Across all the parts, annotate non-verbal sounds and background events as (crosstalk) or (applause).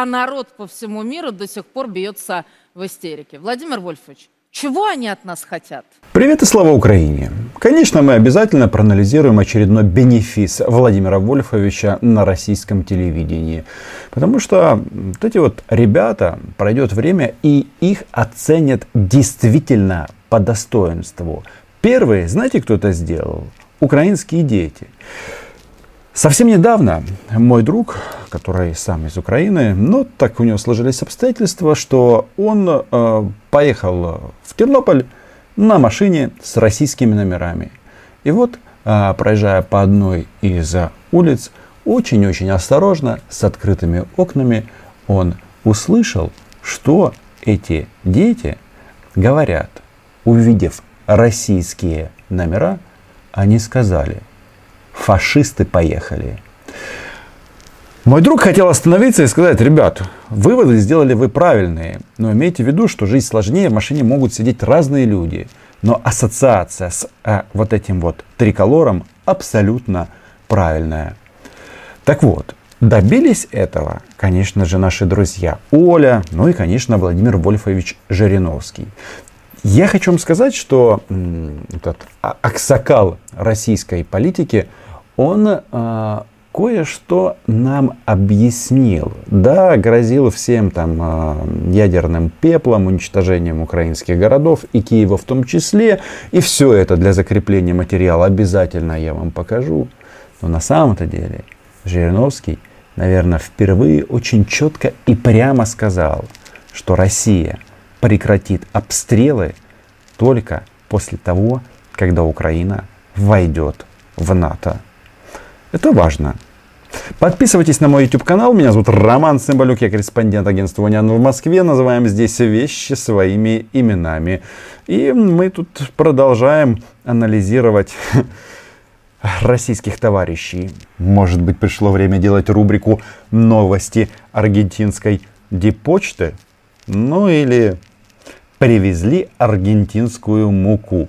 а народ по всему миру до сих пор бьется в истерике. Владимир Вольфович, чего они от нас хотят? Привет и слава Украине! Конечно, мы обязательно проанализируем очередной бенефис Владимира Вольфовича на российском телевидении. Потому что вот эти вот ребята, пройдет время и их оценят действительно по достоинству. Первые, знаете, кто это сделал? Украинские дети. Совсем недавно мой друг, который сам из Украины, но так у него сложились обстоятельства, что он э, поехал в Тернополь на машине с российскими номерами. И вот, э, проезжая по одной из улиц, очень-очень осторожно, с открытыми окнами, он услышал, что эти дети говорят. Увидев российские номера, они сказали – фашисты поехали. Мой друг хотел остановиться и сказать, ребят, выводы сделали вы правильные, но имейте в виду, что жизнь сложнее, в машине могут сидеть разные люди. Но ассоциация с э, вот этим вот триколором абсолютно правильная. Так вот, добились этого, конечно же, наши друзья Оля, ну и, конечно, Владимир Вольфович Жириновский. Я хочу вам сказать, что этот аксакал российской политики, он э, кое-что нам объяснил. Да, грозил всем там э, ядерным пеплом, уничтожением украинских городов и Киева в том числе. И все это для закрепления материала обязательно я вам покажу. Но на самом-то деле Жириновский, наверное, впервые очень четко и прямо сказал, что Россия – прекратит обстрелы только после того, когда Украина войдет в НАТО. Это важно. Подписывайтесь на мой YouTube канал. Меня зовут Роман Цымбалюк. Я корреспондент агентства Униан в Москве. Называем здесь вещи своими именами. И мы тут продолжаем анализировать (laughs) российских товарищей. Может быть, пришло время делать рубрику «Новости аргентинской дипочты». Ну или привезли аргентинскую муку.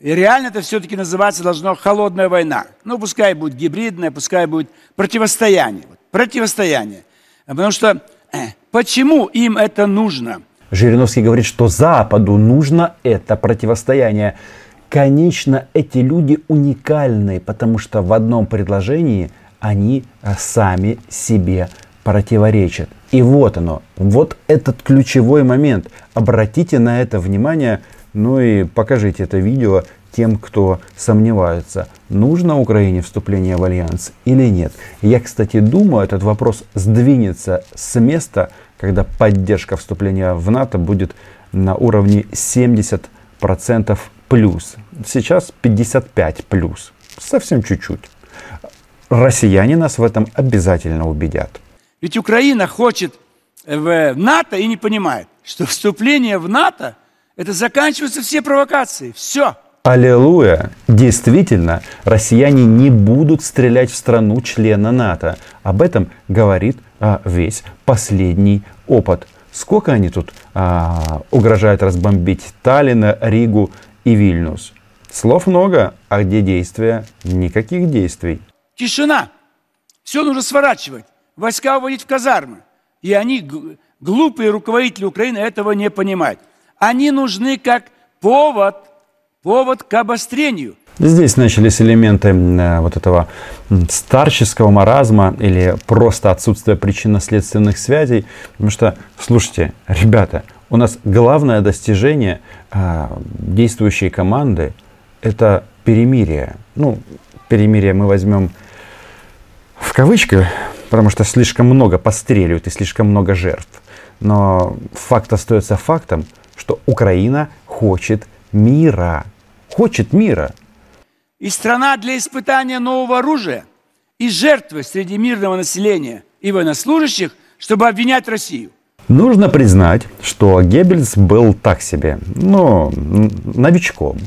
И реально это все-таки называться должно холодная война. Ну, пускай будет гибридная, пускай будет противостояние. Противостояние. Потому что э, почему им это нужно? Жириновский говорит, что Западу нужно это противостояние. Конечно, эти люди уникальны, потому что в одном предложении они э, сами себе противоречат. И вот оно, вот этот ключевой момент. Обратите на это внимание, ну и покажите это видео тем, кто сомневается, нужно Украине вступление в альянс или нет. Я, кстати, думаю, этот вопрос сдвинется с места, когда поддержка вступления в НАТО будет на уровне 70% плюс. Сейчас 55 плюс. Совсем чуть-чуть. Россияне нас в этом обязательно убедят. Ведь Украина хочет в НАТО и не понимает, что вступление в НАТО, это заканчиваются все провокации. Все. Аллилуйя! Действительно, россияне не будут стрелять в страну члена НАТО. Об этом говорит а, весь последний опыт. Сколько они тут а, угрожают разбомбить Таллина, Ригу и Вильнюс? Слов много, а где действия? Никаких действий. Тишина. Все нужно сворачивать войска уводить в казармы. И они, глупые руководители Украины, этого не понимают. Они нужны как повод, повод к обострению. Здесь начались элементы э, вот этого старческого маразма или просто отсутствия причинно-следственных связей. Потому что, слушайте, ребята, у нас главное достижение э, действующей команды – это перемирие. Ну, перемирие мы возьмем в кавычки, потому что слишком много постреливают и слишком много жертв. Но факт остается фактом, что Украина хочет мира. Хочет мира. И страна для испытания нового оружия, и жертвы среди мирного населения и военнослужащих, чтобы обвинять Россию. Нужно признать, что Геббельс был так себе, ну, новичком.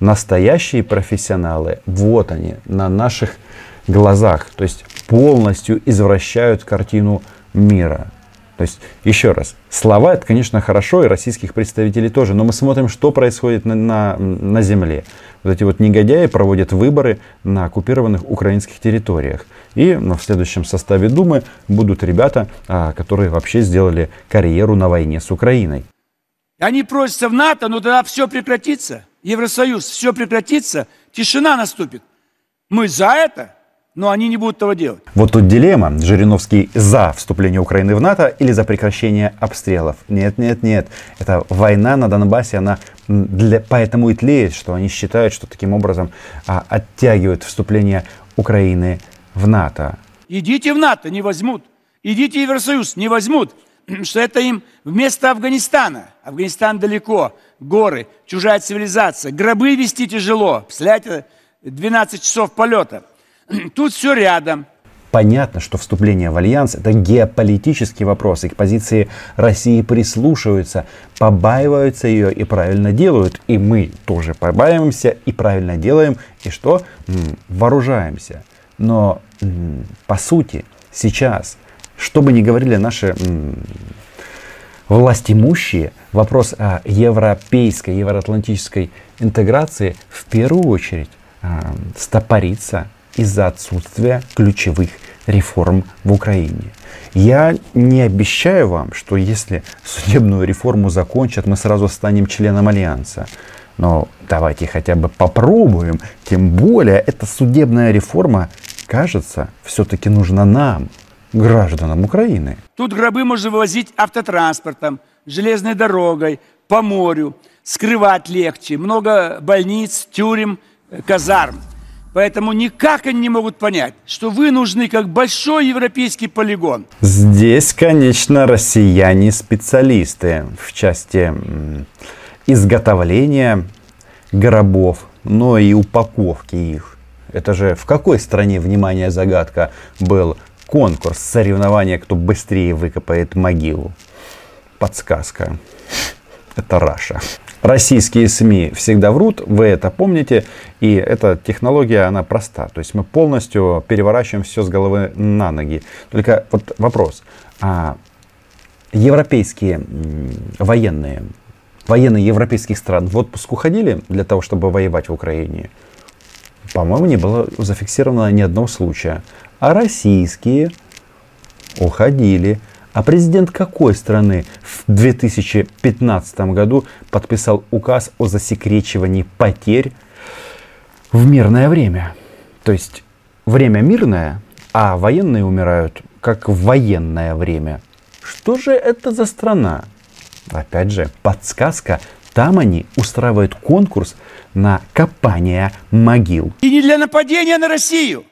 Настоящие профессионалы, вот они, на наших глазах. То есть полностью извращают картину мира. То есть, еще раз, слова это, конечно, хорошо, и российских представителей тоже, но мы смотрим, что происходит на, на, на земле. Вот эти вот негодяи проводят выборы на оккупированных украинских территориях. И ну, в следующем составе Думы будут ребята, а, которые вообще сделали карьеру на войне с Украиной. Они просятся в НАТО, но тогда все прекратится. Евросоюз, все прекратится, тишина наступит. Мы за это, но они не будут этого делать. Вот тут дилемма. Жириновский за вступление Украины в НАТО или за прекращение обстрелов. Нет, нет, нет. Это война на Донбассе, она для, поэтому и тлеет, что они считают, что таким образом а, оттягивают вступление Украины в НАТО. Идите в НАТО, не возьмут. Идите в Евросоюз, не возьмут. (clears throat) Что это им вместо Афганистана. Афганистан далеко, горы, чужая цивилизация. Гробы вести тяжело. Представляете, 12 часов полета. (clears throat) Тут все рядом. Понятно, что вступление в альянс это геополитический вопрос, и к позиции России прислушиваются, побаиваются ее и правильно делают. И мы тоже побаиваемся и правильно делаем, и что? Вооружаемся. Но по сути сейчас, что бы ни говорили наши власть имущие, вопрос о европейской, евроатлантической интеграции в первую очередь э, стопорится из-за отсутствия ключевых реформ в Украине. Я не обещаю вам, что если судебную реформу закончат, мы сразу станем членом Альянса. Но давайте хотя бы попробуем. Тем более, эта судебная реформа, кажется, все-таки нужна нам, гражданам Украины. Тут гробы можно вывозить автотранспортом, железной дорогой, по морю. Скрывать легче. Много больниц, тюрем, казарм. Поэтому никак они не могут понять, что вы нужны как большой европейский полигон. Здесь, конечно, россияне специалисты в части изготовления гробов, но и упаковки их. Это же в какой стране, внимание, загадка, был конкурс, соревнование, кто быстрее выкопает могилу? Подсказка. Это Раша. Российские СМИ всегда врут, вы это помните, и эта технология, она проста. То есть мы полностью переворачиваем все с головы на ноги. Только вот вопрос. А европейские военные, военные европейских стран в отпуск уходили для того, чтобы воевать в Украине? По-моему, не было зафиксировано ни одного случая. А российские уходили. А президент какой страны в 2015 году подписал указ о засекречивании потерь в мирное время? То есть время мирное, а военные умирают как в военное время. Что же это за страна? Опять же, подсказка. Там они устраивают конкурс на копание могил. И не для нападения на Россию.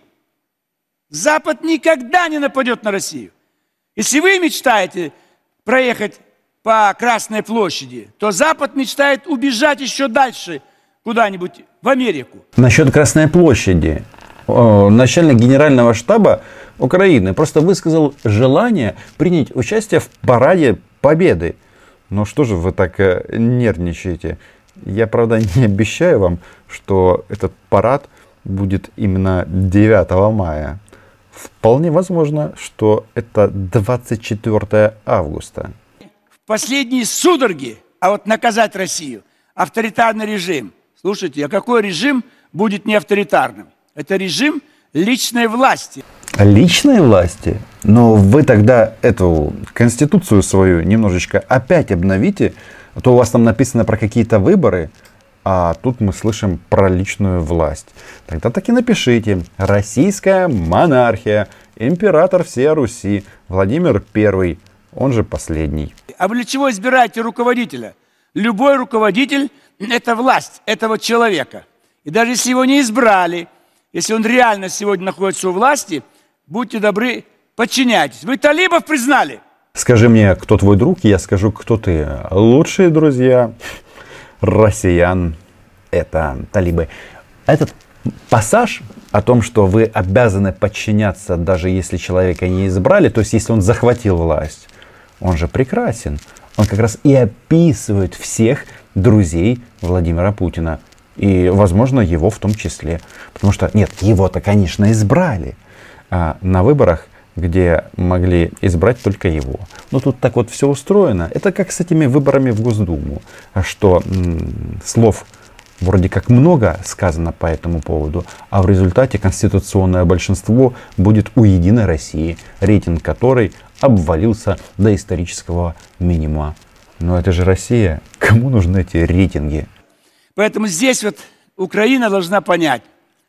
Запад никогда не нападет на Россию. Если вы мечтаете проехать по Красной площади, то Запад мечтает убежать еще дальше куда-нибудь в Америку. Насчет Красной площади. Начальник генерального штаба Украины просто высказал желание принять участие в параде Победы. Но что же вы так э, нервничаете? Я, правда, (laughs) не обещаю вам, что этот парад будет именно 9 мая. Вполне возможно, что это 24 августа. В последние судороги, а вот наказать Россию, авторитарный режим. Слушайте, а какой режим будет не авторитарным? Это режим личной власти. Личной власти? Но вы тогда эту конституцию свою немножечко опять обновите, а то у вас там написано про какие-то выборы, а тут мы слышим про личную власть. Тогда так и напишите. Российская монархия, император всея Руси, Владимир I, он же последний. А вы для чего избираете руководителя? Любой руководитель – это власть этого человека. И даже если его не избрали, если он реально сегодня находится у власти, будьте добры, подчиняйтесь. Вы талибов признали? Скажи мне, кто твой друг, я скажу, кто ты. Лучшие друзья россиян это талибы. Этот пассаж о том, что вы обязаны подчиняться, даже если человека не избрали, то есть если он захватил власть, он же прекрасен. Он как раз и описывает всех друзей Владимира Путина. И, возможно, его в том числе. Потому что, нет, его-то, конечно, избрали. А на выборах где могли избрать только его. Но тут так вот все устроено. Это как с этими выборами в Госдуму, что м- слов вроде как много сказано по этому поводу, а в результате конституционное большинство будет у Единой России, рейтинг которой обвалился до исторического минимума. Но это же Россия. Кому нужны эти рейтинги? Поэтому здесь вот Украина должна понять,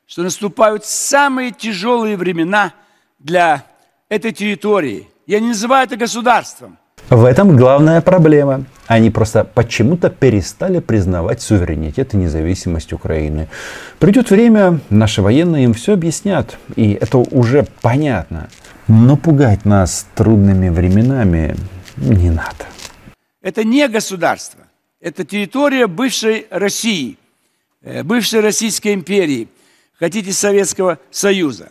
что наступают самые тяжелые времена для этой территории. Я не называю это государством. В этом главная проблема. Они просто почему-то перестали признавать суверенитет и независимость Украины. Придет время, наши военные им все объяснят. И это уже понятно. Но пугать нас трудными временами не надо. Это не государство. Это территория бывшей России, э, бывшей Российской империи, хотите Советского Союза.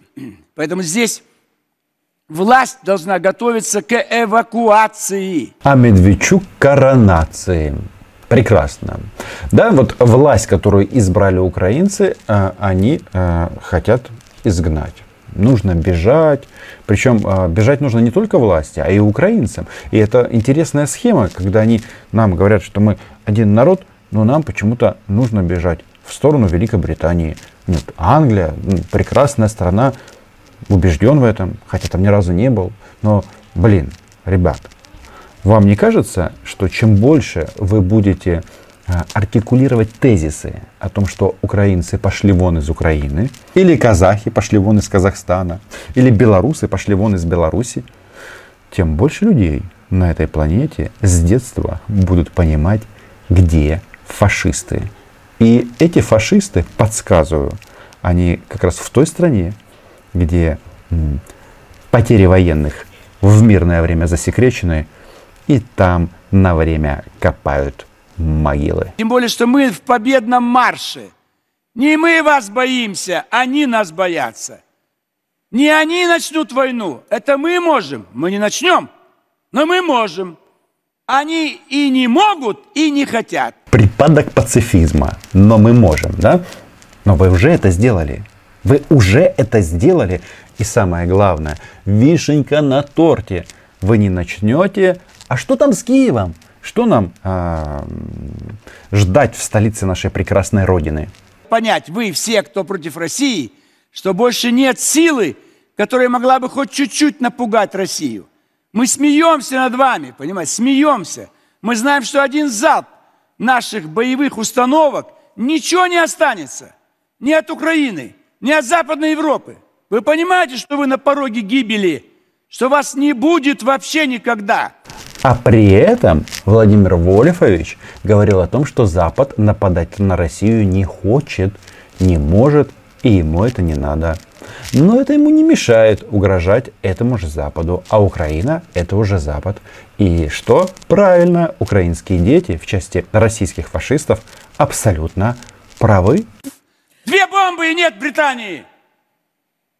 Поэтому здесь власть должна готовиться к эвакуации. А Медведчук коронации. Прекрасно. Да, вот власть, которую избрали украинцы, э, они э, хотят изгнать. Нужно бежать. Причем э, бежать нужно не только власти, а и украинцам. И это интересная схема, когда они нам говорят, что мы один народ, но нам почему-то нужно бежать в сторону Великобритании. Нет, Англия, прекрасная страна, убежден в этом, хотя там ни разу не был. Но, блин, ребят, вам не кажется, что чем больше вы будете а, артикулировать тезисы о том, что украинцы пошли вон из Украины, или казахи пошли вон из Казахстана, или белорусы пошли вон из Беларуси, тем больше людей на этой планете с детства будут понимать, где фашисты. И эти фашисты, подсказываю, они как раз в той стране, где потери военных в мирное время засекречены, и там на время копают могилы. Тем более, что мы в победном марше. Не мы вас боимся, они нас боятся. Не они начнут войну, это мы можем. Мы не начнем, но мы можем. Они и не могут, и не хотят. Припадок пацифизма. Но мы можем, да? Но вы уже это сделали. Вы уже это сделали. И самое главное, вишенька на торте. Вы не начнете. А что там с Киевом? Что нам а, ждать в столице нашей прекрасной Родины? Понять, вы все, кто против России, что больше нет силы, которая могла бы хоть чуть-чуть напугать Россию. Мы смеемся над вами, понимаете, смеемся. Мы знаем, что один залп наших боевых установок ничего не останется. Ни от Украины, ни от Западной Европы. Вы понимаете, что вы на пороге гибели, что вас не будет вообще никогда. А при этом Владимир Вольфович говорил о том, что Запад нападать на Россию не хочет, не может, и ему это не надо. Но это ему не мешает угрожать этому же Западу. А Украина это уже Запад. И что? Правильно, украинские дети в части российских фашистов абсолютно правы. Две бомбы и нет Британии.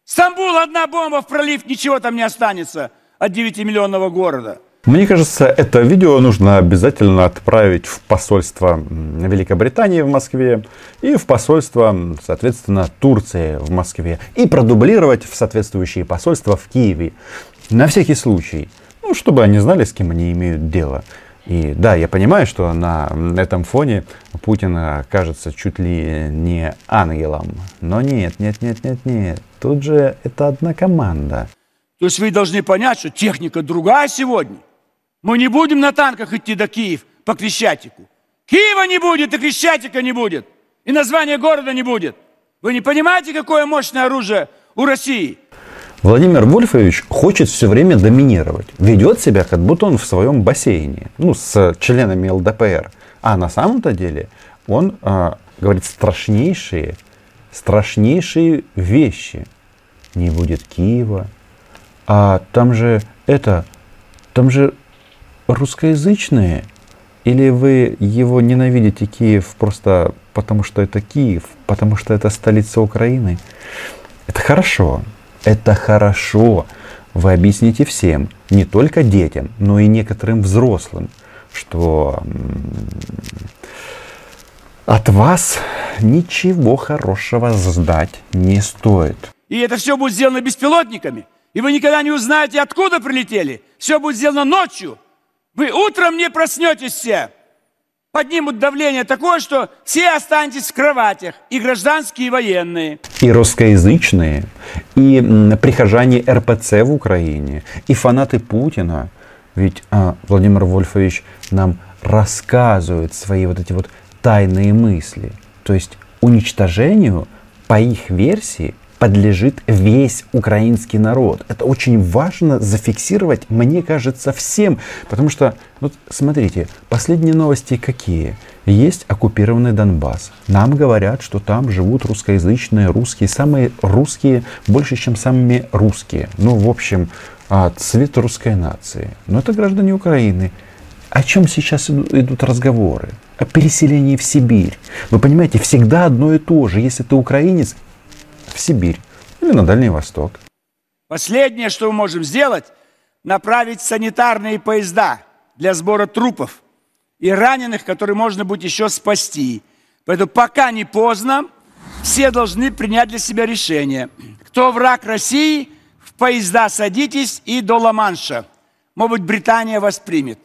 Стамбул, одна бомба в пролив, ничего там не останется от 9-миллионного города. Мне кажется, это видео нужно обязательно отправить в посольство Великобритании в Москве и в посольство, соответственно, Турции в Москве. И продублировать в соответствующие посольства в Киеве. На всякий случай. Ну, чтобы они знали, с кем они имеют дело. И да, я понимаю, что на этом фоне Путин кажется чуть ли не ангелом. Но нет, нет, нет, нет, нет. Тут же это одна команда. То есть вы должны понять, что техника другая сегодня. Мы не будем на танках идти до Киев по Крещатику. Киева не будет, и Крещатика не будет. И названия города не будет. Вы не понимаете, какое мощное оружие у России? Владимир Вольфович хочет все время доминировать. Ведет себя, как будто он в своем бассейне. Ну, с членами ЛДПР. А на самом-то деле он э, говорит страшнейшие, страшнейшие вещи. Не будет Киева. А там же это, там же русскоязычные. Или вы его ненавидите, Киев, просто потому что это Киев, потому что это столица Украины. Это хорошо. Это хорошо. Вы объясните всем, не только детям, но и некоторым взрослым, что от вас ничего хорошего ждать не стоит. И это все будет сделано беспилотниками. И вы никогда не узнаете, откуда прилетели. Все будет сделано ночью. Вы утром не проснетесь все. Поднимут давление такое, что все останетесь в кроватях. И гражданские, и военные. И русскоязычные, и прихожане РПЦ в Украине, и фанаты Путина. Ведь а, Владимир Вольфович нам рассказывает свои вот эти вот тайные мысли. То есть уничтожению, по их версии, подлежит весь украинский народ. Это очень важно зафиксировать, мне кажется, всем. Потому что, вот смотрите, последние новости какие? Есть оккупированный Донбасс. Нам говорят, что там живут русскоязычные русские, самые русские, больше, чем самыми русские. Ну, в общем, а, цвет русской нации. Но это граждане Украины. О чем сейчас иду- идут разговоры? О переселении в Сибирь. Вы понимаете, всегда одно и то же. Если ты украинец, в Сибирь или на Дальний Восток. Последнее, что мы можем сделать, направить санитарные поезда для сбора трупов и раненых, которые можно будет еще спасти. Поэтому пока не поздно, все должны принять для себя решение. Кто враг России, в поезда садитесь и до Ла-Манша. Может быть, Британия вас примет.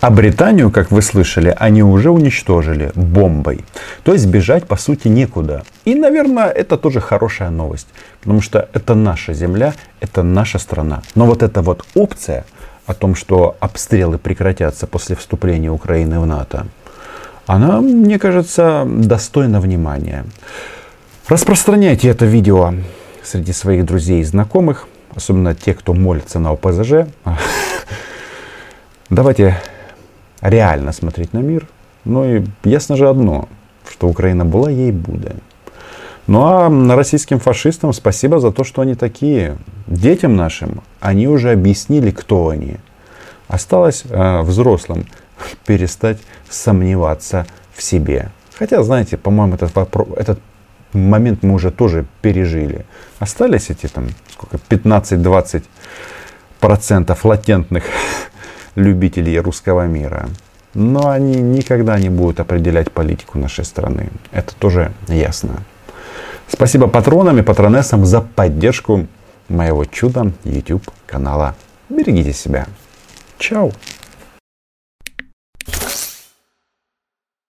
А Британию, как вы слышали, они уже уничтожили бомбой. То есть бежать, по сути, некуда. И, наверное, это тоже хорошая новость. Потому что это наша земля, это наша страна. Но вот эта вот опция о том, что обстрелы прекратятся после вступления Украины в НАТО, она, мне кажется, достойна внимания. Распространяйте это видео среди своих друзей и знакомых, особенно те, кто молится на ОПЗЖ. Давайте реально смотреть на мир. Ну и ясно же одно, что Украина была, ей будет. Ну а российским фашистам спасибо за то, что они такие. Детям нашим они уже объяснили, кто они. Осталось э, взрослым (laughs) перестать сомневаться в себе. Хотя, знаете, по-моему, этот, этот момент мы уже тоже пережили. Остались эти там сколько, 15-20 процентов латентных (laughs) любителей русского мира. Но они никогда не будут определять политику нашей страны. Это тоже ясно. Спасибо патронам и патронессам за поддержку моего чуда YouTube канала. Берегите себя. Чао.